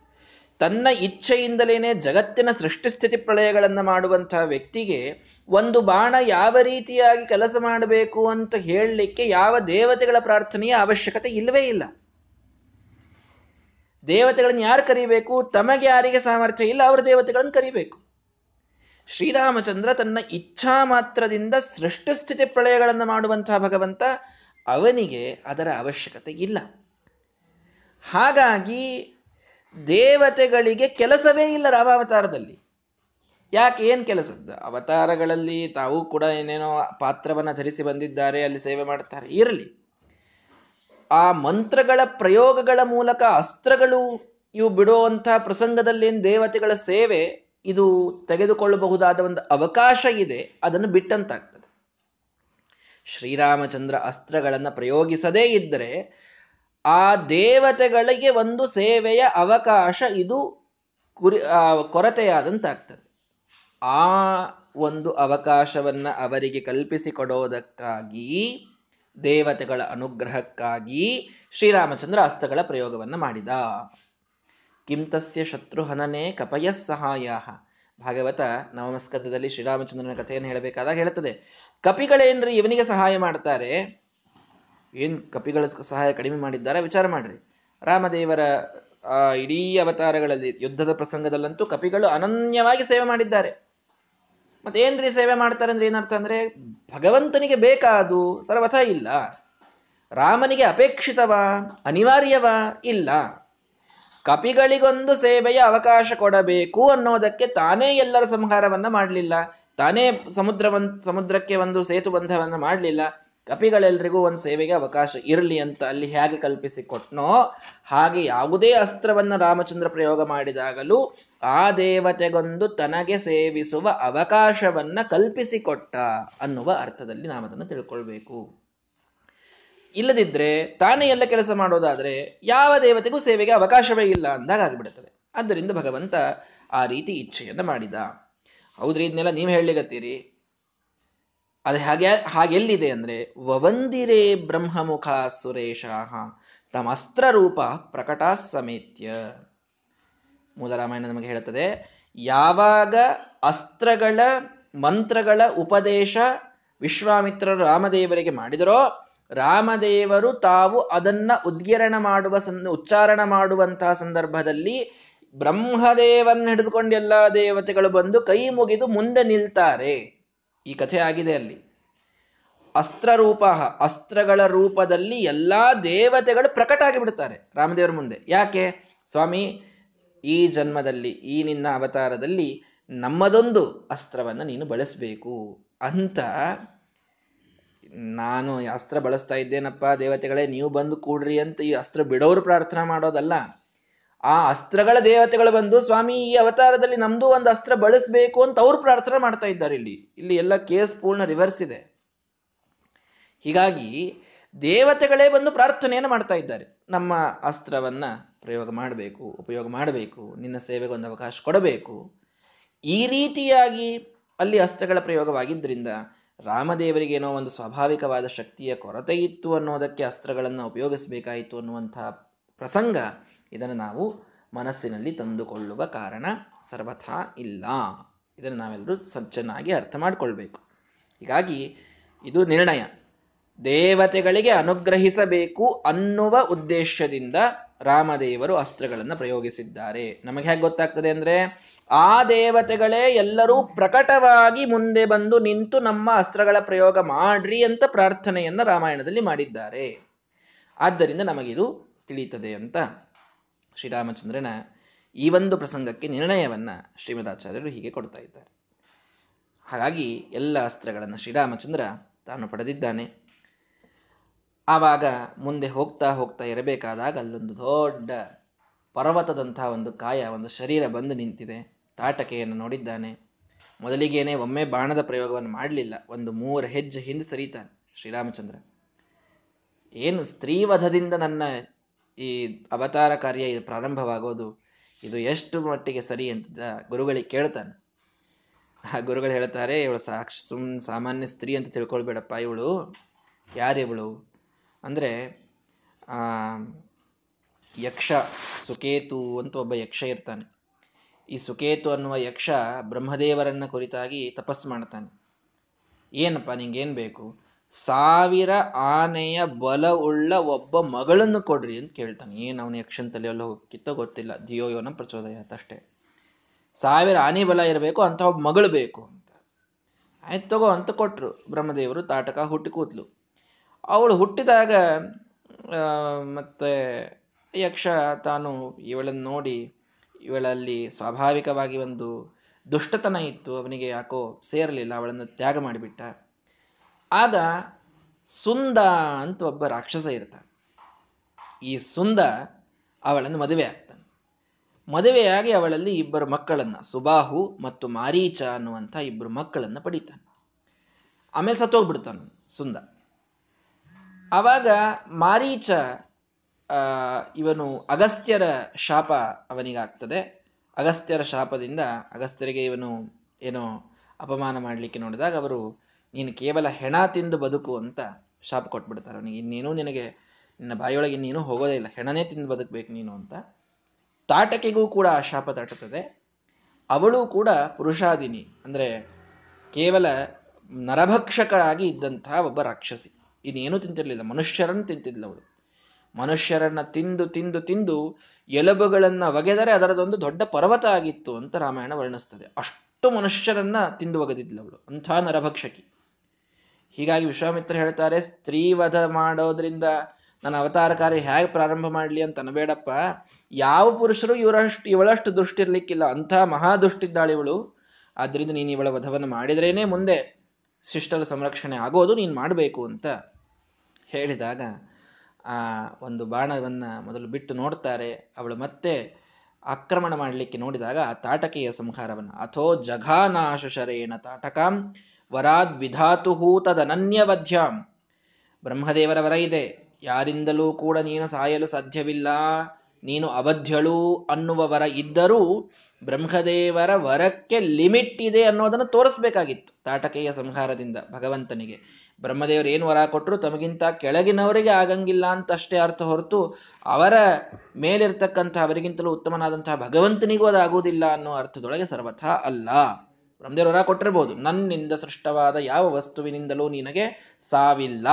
ತನ್ನ ಇಚ್ಛೆಯಿಂದಲೇನೆ ಜಗತ್ತಿನ ಸೃಷ್ಟಿಸ್ಥಿತಿ ಪ್ರಳಯಗಳನ್ನು ಮಾಡುವಂತಹ ವ್ಯಕ್ತಿಗೆ ಒಂದು ಬಾಣ ಯಾವ ರೀತಿಯಾಗಿ ಕೆಲಸ ಮಾಡಬೇಕು ಅಂತ ಹೇಳಲಿಕ್ಕೆ ಯಾವ ದೇವತೆಗಳ ಪ್ರಾರ್ಥನೆಯ ಅವಶ್ಯಕತೆ ಇಲ್ಲವೇ ಇಲ್ಲ. ದೇವತೆಗಳನ್ನು ಯಾರು ಕರಿಬೇಕು? ತಮಗೆ ಯಾರಿಗೆ ಸಾಮರ್ಥ್ಯ ಇಲ್ಲ, ಅವರ ದೇವತೆಗಳನ್ನು ಕರಿಬೇಕು. ಶ್ರೀರಾಮಚಂದ್ರ ತನ್ನ ಇಚ್ಛಾ ಮಾತ್ರದಿಂದ ಸೃಷ್ಟಿಸ್ಥಿತಿ ಪ್ರಳಯಗಳನ್ನು ಮಾಡುವಂತಹ ಭಗವಂತ ಅವನಿಗೆ ಅದರ ಅವಶ್ಯಕತೆ ಇಲ್ಲ. ಹಾಗಾಗಿ ದೇವತೆಗಳಿಗೆ ಕೆಲಸವೇ ಇಲ್ಲ ರಾಮಾವತಾರದಲ್ಲಿ ಯಾಕೆ, ಏನ್ ಕೆಲಸದ ಅವತಾರಗಳಲ್ಲಿ ತಾವು ಕೂಡ ಏನೇನೋ ಪಾತ್ರವನ್ನ ಧರಿಸಿ ಬಂದಿದ್ದಾರೆ, ಅಲ್ಲಿ ಸೇವೆ ಮಾಡುತ್ತಾರೆ. ಇರಲಿ. ಆ ಮಂತ್ರಗಳ ಪ್ರಯೋಗಗಳ ಮೂಲಕ ಅಸ್ತ್ರಗಳು ಇವು ಬಿಡುವಂತಹ ಪ್ರಸಂಗದಲ್ಲಿ ದೇವತೆಗಳ ಸೇವೆ ಇದು ತೆಗೆದುಕೊಳ್ಳಬಹುದಾದ ಒಂದು ಅವಕಾಶ ಇದೆ, ಅದನ್ನು ಬಿಟ್ಟಂತಾಗ್ತದೆ. ಶ್ರೀರಾಮಚಂದ್ರ ಅಸ್ತ್ರಗಳನ್ನು ಪ್ರಯೋಗಿಸದೇ ಇದ್ದರೆ ಆ ದೇವತೆಗಳಿಗೆ ಒಂದು ಸೇವೆಯ ಅವಕಾಶ ಇದು ಕುರಿ ಕೊರತೆಯಾದಂತಾಗ್ತದೆ. ಆ ಒಂದು ಅವಕಾಶವನ್ನ ಅವರಿಗೆ ಕಲ್ಪಿಸಿಕೊಡೋದಕ್ಕಾಗಿ, ದೇವತೆಗಳ ಅನುಗ್ರಹಕ್ಕಾಗಿ ಶ್ರೀರಾಮಚಂದ್ರ ಅಸ್ತ್ರಗಳ ಪ್ರಯೋಗವನ್ನು ಮಾಡಿದ. ಕಿಂತಸ್ಯ ಶತ್ರುಹನನೆ ಕಪಯಸ್ ಸಹಾಯ. ಭಾಗವತ ನವಮಸ್ಕಂದದಲ್ಲಿ ಶ್ರೀರಾಮಚಂದ್ರನ ಕಥೆಯನ್ನು ಹೇಳಬೇಕಾದಾಗ ಹೇಳುತ್ತದೆ. ಕಪಿಗಳೇನ್ರಿ ಇವನಿಗೆ ಸಹಾಯ ಮಾಡ್ತಾರೆ? ಏನು ಕಪಿಗಳ ಸಹಾಯ ಕಡಿಮೆ ಮಾಡಿದ್ದಾರೆ? ವಿಚಾರ ಮಾಡ್ರಿ. ರಾಮದೇವರ, ಆ, ಇಡೀ ಅವತಾರಗಳಲ್ಲಿ ಯುದ್ಧದ ಪ್ರಸಂಗದಲ್ಲಂತೂ ಕಪಿಗಳು ಅನನ್ಯವಾಗಿ ಸೇವೆ ಮಾಡಿದ್ದಾರೆ. ಮತ್ತೇನ್ರಿ ಸೇವೆ ಮಾಡ್ತಾರೆ ಅಂದ್ರೆ ಏನರ್ಥ ಅಂದ್ರೆ, ಭಗವಂತನಿಗೆ ಬೇಕಾದು ಸರ್ವಥ ಇಲ್ಲ. ರಾಮನಿಗೆ ಅಪೇಕ್ಷಿತವಾ, ಅನಿವಾರ್ಯವಾ ಇಲ್ಲ. ಕಪಿಗಳಿಗೊಂದು ಸೇವೆಯ ಅವಕಾಶ ಕೊಡಬೇಕು ಅನ್ನೋದಕ್ಕೆ ತಾನೇ ಎಲ್ಲರ ಸಂಹಾರವನ್ನ ಮಾಡಲಿಲ್ಲ. ತಾನೇ ಸಮುದ್ರವನ್, ಸಮುದ್ರಕ್ಕೆ ಒಂದು ಸೇತುಬಂಧವನ್ನ ಮಾಡಲಿಲ್ಲ. ಕಪಿಗಳೆಲ್ರಿಗೂ ಒಂದು ಸೇವೆಗೆ ಅವಕಾಶ ಇರಲಿ ಅಂತ ಅಲ್ಲಿ ಹೇಗೆ ಕಲ್ಪಿಸಿಕೊಟ್ನೋ ಹಾಗೆ ಯಾವುದೇ ಅಸ್ತ್ರವನ್ನು ರಾಮಚಂದ್ರ ಪ್ರಯೋಗ ಮಾಡಿದಾಗಲೂ ಆ ದೇವತೆಗೊಂದು ತನಗೆ ಸೇವಿಸುವ ಅವಕಾಶವನ್ನ ಕಲ್ಪಿಸಿಕೊಟ್ಟ ಅನ್ನುವ ಅರ್ಥದಲ್ಲಿ ನಾವು ಅದನ್ನು ತಿಳ್ಕೊಳ್ಬೇಕು. ಇಲ್ಲದಿದ್ರೆ ತಾನೇ ಎಲ್ಲ ಕೆಲಸ ಮಾಡೋದಾದ್ರೆ ಯಾವ ದೇವತೆಗೂ ಸೇವೆಗೆ ಅವಕಾಶವೇ ಇಲ್ಲ ಅಂದಾಗ ಆಗಿಬಿಡುತ್ತದೆ. ಆದ್ದರಿಂದ ಭಗವಂತ ಆ ರೀತಿ ಇಚ್ಛೆಯನ್ನು ಮಾಡಿದ. ಹೌದ್ರಿ, ಇದನ್ನೆಲ್ಲ ನೀವು ಹೇಳಲಿಗತ್ತೀರಿ ಅದು ಹಾಗೆ, ಹಾಗೆಲ್ಲಿದೆ ಅಂದ್ರೆ, ವವಂದಿರೇ ಬ್ರಹ್ಮಮುಖ ಸುರೇಶಾಹ ತಮ್ಮ ರೂಪ ಪ್ರಕಟ ಸಮೇತ್ಯ. ಮೂಲರಾಮಾಯಣ ನಮಗೆ ಹೇಳುತ್ತದೆ, ಯಾವಾಗ ಅಸ್ತ್ರಗಳ, ಮಂತ್ರಗಳ ಉಪದೇಶ ವಿಶ್ವಾಮಿತ್ರರು ರಾಮದೇವರಿಗೆ ಮಾಡಿದರೋ ರಾಮದೇವರು ತಾವು ಅದನ್ನ ಉದ್ಗಿರಣ ಮಾಡುವ ಸಂ ಉಚ್ಚಾರಣ ಮಾಡುವಂತಹ ಸಂದರ್ಭದಲ್ಲಿ ಬ್ರಹ್ಮದೇವನ್ನ ಹಿಡಿದುಕೊಂಡು ಎಲ್ಲಾ ದೇವತೆಗಳು ಬಂದು ಕೈ ಮುಗಿದು ಮುಂದೆ ನಿಲ್ತಾರೆ. ಈ ಕಥೆ ಆಗಿದೆ ಅಲ್ಲಿ. ಅಸ್ತ್ರ ರೂಪ ಅಸ್ತ್ರಗಳ ರೂಪದಲ್ಲಿ ಎಲ್ಲಾ ದೇವತೆಗಳು ಪ್ರಕಟ ಆಗಿಬಿಡ್ತಾರೆ ರಾಮದೇವರ ಮುಂದೆ. ಯಾಕೆ? ಸ್ವಾಮಿ, ಈ ಜನ್ಮದಲ್ಲಿ, ಈ ನಿನ್ನ ಅವತಾರದಲ್ಲಿ ನಮ್ಮದೊಂದು ಅಸ್ತ್ರವನ್ನು ನೀನು ಬಳಸಬೇಕು ಅಂತ ನಾನು ಅಸ್ತ್ರ ಬಳಸ್ತಾ ಇದ್ದೇನಪ್ಪ, ದೇವತೆಗಳೇ, ನೀವು ಬಂದು ಕೂಡ್ರಿ ಅಂತ ಈ ಅಸ್ತ್ರ ಬಿಡೋರು ಪ್ರಾರ್ಥನಾ ಮಾಡೋದಲ್ಲ. ಆ ಅಸ್ತ್ರಗಳ ದೇವತೆಗಳು ಬಂದು, ಸ್ವಾಮಿ, ಈ ಅವತಾರದಲ್ಲಿ ನಮ್ದು ಒಂದು ಅಸ್ತ್ರ ಬಳಸಬೇಕು ಅಂತ ಅವ್ರು ಪ್ರಾರ್ಥನೆ ಮಾಡ್ತಾ ಇದ್ದಾರೆ ಇಲ್ಲಿ. ಇಲ್ಲಿ ಎಲ್ಲ ಕೇಸ್ ಪೂರ್ಣ ರಿವರ್ಸ್ ಇದೆ. ಹೀಗಾಗಿ ದೇವತೆಗಳೇ ಬಂದು ಪ್ರಾರ್ಥನೆಯನ್ನು ಮಾಡ್ತಾ ಇದ್ದಾರೆ. ನಮ್ಮ ಅಸ್ತ್ರವನ್ನ ಪ್ರಯೋಗ ಮಾಡಬೇಕು, ಉಪಯೋಗ ಮಾಡಬೇಕು, ನಿನ್ನ ಸೇವೆಗೆ ಒಂದು ಅವಕಾಶ ಕೊಡಬೇಕು. ಈ ರೀತಿಯಾಗಿ ಅಲ್ಲಿ ಅಸ್ತ್ರಗಳ ಪ್ರಯೋಗವಾಗಿದ್ದರಿಂದ ರಾಮದೇವರಿಗೆ ಏನೋ ಒಂದು ಸ್ವಾಭಾವಿಕವಾದ ಶಕ್ತಿಯ ಕೊರತೆ ಇತ್ತು ಅನ್ನೋದಕ್ಕೆ ಅಸ್ತ್ರಗಳನ್ನು ಉಪಯೋಗಿಸಬೇಕಾಯಿತು ಅನ್ನುವಂತಹ ಪ್ರಸಂಗ ಇದನ್ನು ನಾವು ಮನಸ್ಸಿನಲ್ಲಿ ತಂದುಕೊಳ್ಳುವ ಕಾರಣ ಸರ್ವಥಾ ಇಲ್ಲ. ಇದನ್ನು ನಾವೆಲ್ಲರೂ ಚೆನ್ನಾಗಿ ಅರ್ಥ ಮಾಡಿಕೊಳ್ಬೇಕು. ಹೀಗಾಗಿ ಇದು ನಿರ್ಣಯ. ದೇವತೆಗಳಿಗೆ ಅನುಗ್ರಹಿಸಬೇಕು ಅನ್ನುವ ಉದ್ದೇಶದಿಂದ ರಾಮದೇವರು ಅಸ್ತ್ರಗಳನ್ನು ಪ್ರಯೋಗಿಸಿದ್ದಾರೆ. ನಮಗೆ ಹೇಗೆ ಗೊತ್ತಾಗ್ತದೆ ಅಂದ್ರೆ, ಆ ದೇವತೆಗಳೇ ಎಲ್ಲರೂ ಪ್ರಕಟವಾಗಿ ಮುಂದೆ ಬಂದು ನಿಂತು ನಮ್ಮ ಅಸ್ತ್ರಗಳ ಪ್ರಯೋಗ ಮಾಡ್ರಿ ಅಂತ ಪ್ರಾರ್ಥನೆಯನ್ನ ರಾಮಾಯಣದಲ್ಲಿ ಮಾಡಿದ್ದಾರೆ. ಆದ್ದರಿಂದ ನಮಗಿದು ತಿಳಿಯುತ್ತದೆ ಅಂತ ಶ್ರೀರಾಮಚಂದ್ರನ ಈ ಒಂದು ಪ್ರಸಂಗಕ್ಕೆ ನಿರ್ಣಯವನ್ನ ಶ್ರೀಮದಾಚಾರ್ಯರು ಹೀಗೆ ಕೊಡ್ತಾ ಇದ್ದಾರೆ. ಹಾಗಾಗಿ ಎಲ್ಲ ಅಸ್ತ್ರಗಳನ್ನು ಶ್ರೀರಾಮಚಂದ್ರ ತಾನು ಪಡೆದಿದ್ದಾನೆ. ಆವಾಗ ಮುಂದೆ ಹೋಗ್ತಾ ಹೋಗ್ತಾ ಇರಬೇಕಾದಾಗ ಅಲ್ಲೊಂದು ದೊಡ್ಡ ಪರ್ವತದಂತಹ ಒಂದು ಕಾಯ, ಒಂದು ಶರೀರ ಬಂದು ನಿಂತಿದೆ. ತಾಟಕೆಯನ್ನು ನೋಡಿದ್ದಾನೆ. ಮೊದಲಿಗೇನೆ ಒಮ್ಮೆ ಬಾಣದ ಪ್ರಯೋಗವನ್ನು ಮಾಡಲಿಲ್ಲ. ಒಂದು ಮೂರು ಹೆಜ್ಜೆ ಹಿಂದೆ ಸರಿತಾನೆ ಶ್ರೀರಾಮಚಂದ್ರ. ಏನು ಸ್ತ್ರೀವಧದಿಂದ ನನ್ನ ಈ ಅವತಾರ ಕಾರ್ಯ ಇದು ಪ್ರಾರಂಭವಾಗೋದು? ಇದು ಎಷ್ಟು ಮಟ್ಟಿಗೆ ಸರಿ ಅಂತ ಗುರುಗಳಿಗೆ ಕೇಳ್ತಾನೆ. ಆ ಗುರುಗಳು ಹೇಳ್ತಾರೆ, ಇವಳು ಸಾಕ್ಷ ಸುಮ್ ಸಾಮಾನ್ಯ ಸ್ತ್ರೀ ಅಂತ ತಿಳ್ಕೊಳ್ಬೇಡಪ್ಪ. ಇವಳು ಯಾರಿವಳು ಅಂದರೆ ಯಕ್ಷ, ಸುಕೇತು ಅಂತ ಒಬ್ಬ ಯಕ್ಷ ಇರ್ತಾನೆ. ಈ ಸುಕೇತು ಅನ್ನುವ ಯಕ್ಷ ಬ್ರಹ್ಮದೇವರನ್ನ ಕುರಿತಾಗಿ ತಪಸ್ಸು ಮಾಡ್ತಾನೆ. ಏನಪ್ಪ, ನಿಂಗೇನು ಬೇಕು? ಸಾವಿರ ಆನೆಯ ಬಲವುಳ್ಳ ಒಬ್ಬ ಮಗಳನ್ನು ಕೊಡ್ರಿ ಅಂತ ಕೇಳ್ತಾನೆ. ಏನು ಅವನ ಯಕ್ಷನ್ ತಲೆಯಲ್ಲ ಹೋಗಿತ್ತೋ ಗೊತ್ತಿಲ್ಲ. ದಿಯೋಯೋನ ಪ್ರಚೋದಯ ಅಷ್ಟೇ. ಸಾವಿರ ಆನೆ ಬಲ ಇರಬೇಕು ಅಂತ ಒಬ್ಬ ಮಗಳು ಬೇಕು ಅಂತ. ಆಯ್ತು ತಗೋ ಅಂತ ಕೊಟ್ಟರು ಬ್ರಹ್ಮದೇವರು ತಾಟಕ ಹುಟ್ಟಿ ಕೂತ್ಲು ಅವಳು ಹುಟ್ಟಿದಾಗ ಮತ್ತೆ ಯಕ್ಷ ತಾನು ಇವಳನ್ನು ನೋಡಿ ಇವಳಲ್ಲಿ ಸ್ವಾಭಾವಿಕವಾಗಿ ಒಂದು ದುಷ್ಟತನ ಇತ್ತು. ಅವನಿಗೆ ಯಾಕೋ ಸೇರಲಿಲ್ಲ, ಅವಳನ್ನು ತ್ಯಾಗ ಮಾಡಿಬಿಟ್ಟ. ಆಗ ಸುಂದ ಅಂತ ಒಬ್ಬ ರಾಕ್ಷಸ ಇರ್ತಾನೆ ಈ ಸುಂದ ಅವಳನ್ನು ಮದುವೆ ಆಗ್ತಾನೆ. ಮದುವೆಯಾಗಿ ಅವಳಲ್ಲಿ ಇಬ್ಬರು ಮಕ್ಕಳನ್ನು, ಸುಬಾಹು ಮತ್ತು ಮಾರೀಚ ಅನ್ನುವಂಥ ಇಬ್ಬರು ಮಕ್ಕಳನ್ನು ಪಡಿತಾನೆ. ಆಮೇಲೆ ಸತ್ತೋಗ್ಬಿಡ್ತಾನೆ ಸುಂದ. ಆವಾಗ ಮಾರೀಚ ಇವನು ಅಗಸ್ತ್ಯರ ಶಾಪ ಅವನಿಗಾಗ್ತದೆ. ಅಗಸ್ತ್ಯರ ಶಾಪದಿಂದ ಅಗಸ್ತ್ಯರಿಗೆ ಇವನು ಏನೋ ಅಪಮಾನ ಮಾಡಲಿಕ್ಕೆ ನೋಡಿದಾಗ ಅವರು, ನೀನು ಕೇವಲ ಹೆಣ ತಿಂದು ಬದುಕು ಅಂತ ಶಾಪ ಕೊಟ್ಬಿಡ್ತಾರೆ. ಅವನಿಗೆ ಇನ್ನೇನು ನಿನಗೆ, ನಿನ್ನ ಬಾಯಿಯೊಳಗೆ ಇನ್ನೇನು ಹೋಗೋದೇ ಇಲ್ಲ. ಹೆಣನೇ ತಿಂದು ಬದುಕಬೇಕು ನೀನು ಅಂತ. ತಾಟಕೆಗೂ ಕೂಡ ಆ ಶಾಪ ತಟ್ಟುತ್ತದೆ ಅವಳು ಕೂಡ ಪುರುಷಾದಿನಿ. ಅಂದ್ರೆ ಕೇವಲ ನರಭಕ್ಷಕರಾಗಿ ಇದ್ದಂತಹ ಒಬ್ಬ ರಾಕ್ಷಸಿ. ಇನ್ನೇನು ತಿಂತಿರ್ಲಿಲ್ಲ. ಮನುಷ್ಯರನ್ನು ತಿಂತಿದ್ಲು ಅವಳು. ಮನುಷ್ಯರನ್ನ ತಿಂದು ತಿಂದು ತಿಂದು ಎಲುಬುಗಳನ್ನ ಒಗೆದರೆ ಅದರದೊಂದು ದೊಡ್ಡ ಪರ್ವತ ಆಗಿತ್ತು ಅಂತ ರಾಮಾಯಣ ವರ್ಣಿಸ್ತದೆ. ಅಷ್ಟು ಮನುಷ್ಯರನ್ನ ತಿಂದು ಒಗೆದಿದ್ಲು ಅವಳು. ಅಂಥ ನರಭಕ್ಷಕಿ. ಹೀಗಾಗಿ ವಿಶ್ವಾಮಿತ್ರ ಹೇಳ್ತಾರೆ, ಸ್ತ್ರೀವಧ ಮಾಡೋದ್ರಿಂದ ನನ್ನ ಅವತಾರ ಕಾರ್ಯ ಹೇಗೆ ಪ್ರಾರಂಭ ಮಾಡಲಿ ಅಂತ ಅನ್ಬೇಡಪ್ಪ. ಯಾವ ಪುರುಷರು ಇವರಷ್ಟು, ಇವಳಷ್ಟು ದುಷ್ಟಿರ್ಲಿಕ್ಕಿಲ್ಲ ಅಂಥ ಮಹಾ ದುಷ್ಟಿದ್ದಾಳೆ ಇವಳು. ಆದ್ರಿಂದ ನೀನು ಇವಳ ವಧವನ್ನು ಮಾಡಿದ್ರೇನೆ ಮುಂದೆ ಶಿಷ್ಟರ ಸಂರಕ್ಷಣೆ ಆಗೋದು ನೀನು ಮಾಡಬೇಕು ಅಂತ ಹೇಳಿದಾಗ, ಆ ಒಂದು ಬಾಣವನ್ನು ಮೊದಲು ಬಿಟ್ಟು ನೋಡ್ತಾರೆ ಅವಳು ಮತ್ತೆ ಆಕ್ರಮಣ ಮಾಡಲಿಕ್ಕೆ ನೋಡಿದಾಗ ತಾಟಕೆಯ ಸಂಹಾರವನ್ನ, ಅಥೋ ಜಘಾನಾಶರೇಣ ತಾಟಕಾಂ ವರಾದ್ ವಿಧಾತು ತದನನ್ಯವಧ್ಯಾಂ. ಬ್ರಹ್ಮದೇವರ ವರ ಇದೆ, ಯಾರಿಂದಲೂ ಕೂಡ ನೀನು ಸಾಯಲು ಸಾಧ್ಯವಿಲ್ಲ, ನೀನು ಅವಧ್ಯಳು ಅನ್ನುವ ವರ ಇದ್ದರೂ ಬ್ರಹ್ಮದೇವರ ವರಕ್ಕೆ ಲಿಮಿಟ್ ಇದೆ ಅನ್ನೋದನ್ನು ತೋರಿಸ್ಬೇಕಾಗಿತ್ತು ತಾಟಕೀಯ ಸಂಹಾರದಿಂದ ಭಗವಂತನಿಗೆ. ಬ್ರಹ್ಮದೇವರು ಏನು ವರ ಕೊಟ್ಟರು ತಮಗಿಂತ ಕೆಳಗಿನವರಿಗೆ ಆಗಂಗಿಲ್ಲ ಅಂತ ಅಷ್ಟೇ ಅರ್ಥ ಹೊರತು ಅವರ ಮೇಲಿರ್ತಕ್ಕಂಥ ಅವರಿಗಿಂತಲೂ ಉತ್ತಮನಾದಂತಹ ಭಗವಂತನಿಗೂ ಅದಾಗುವುದಿಲ್ಲ ಅನ್ನೋ ಅರ್ಥದೊಳಗೆ ಸರ್ವಥ ಅಲ್ಲ. ಬ್ರಹ್ಮದೇವರು ವರ ಕೊಟ್ಟಿರ್ಬೋದು, ನನ್ನಿಂದ ಸೃಷ್ಟವಾದ ಯಾವ ವಸ್ತುವಿನಿಂದಲೂ ನಿನಗೆ ಸಾವಿಲ್ಲ